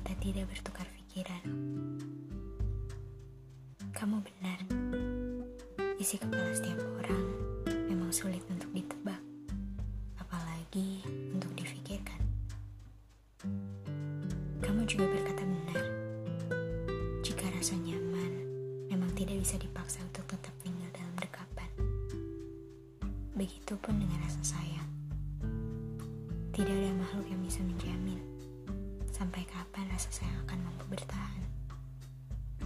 kita tidak bertukar pikiran. Kamu benar, isi kepala setiap orang memang sulit untuk ditebak, apalagi untuk difikirkan. Kamu juga berkata benar, jika rasa nyaman memang tidak bisa dipaksa untuk tetap tinggal dalam dekapan. Begitupun dengan rasa sayang. Tidak ada makhluk yang bisa menjamin sampai kapan rasa sayang akan mampu bertahan.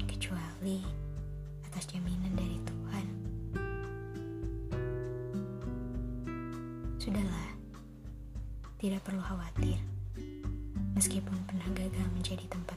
Kecuali atas jaminan dari Tuhan. Sudahlah, tidak perlu khawatir. Meskipun pernah gagal menjadi tempat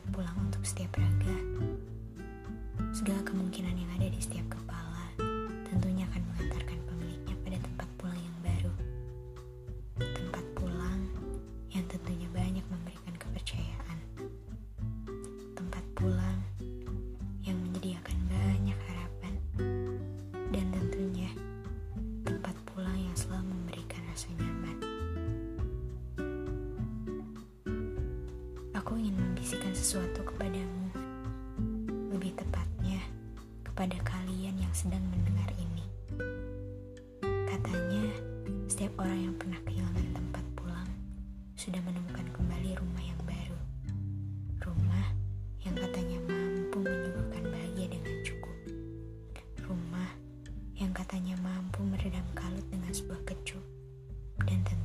Aku ingin membisikkan sesuatu kepadamu. Lebih tepatnya, kepada kalian yang sedang mendengar ini. Katanya, setiap orang yang pernah kehilangan tempat pulang sudah menemukan kembali rumah yang baru. Rumah yang katanya mampu menyuguhkan bahagia dengan cukup. Rumah yang katanya mampu meredam kalut dengan sebuah kecup. Dan tentunya,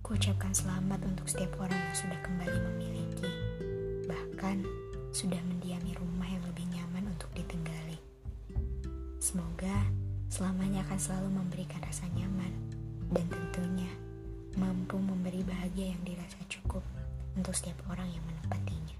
Kuucapkan selamat untuk setiap orang yang sudah kembali memiliki, bahkan sudah mendiami rumah yang lebih nyaman untuk ditinggali. Semoga selamanya akan selalu memberikan rasa nyaman dan tentunya mampu memberi bahagia yang dirasa cukup untuk setiap orang yang menempatinya.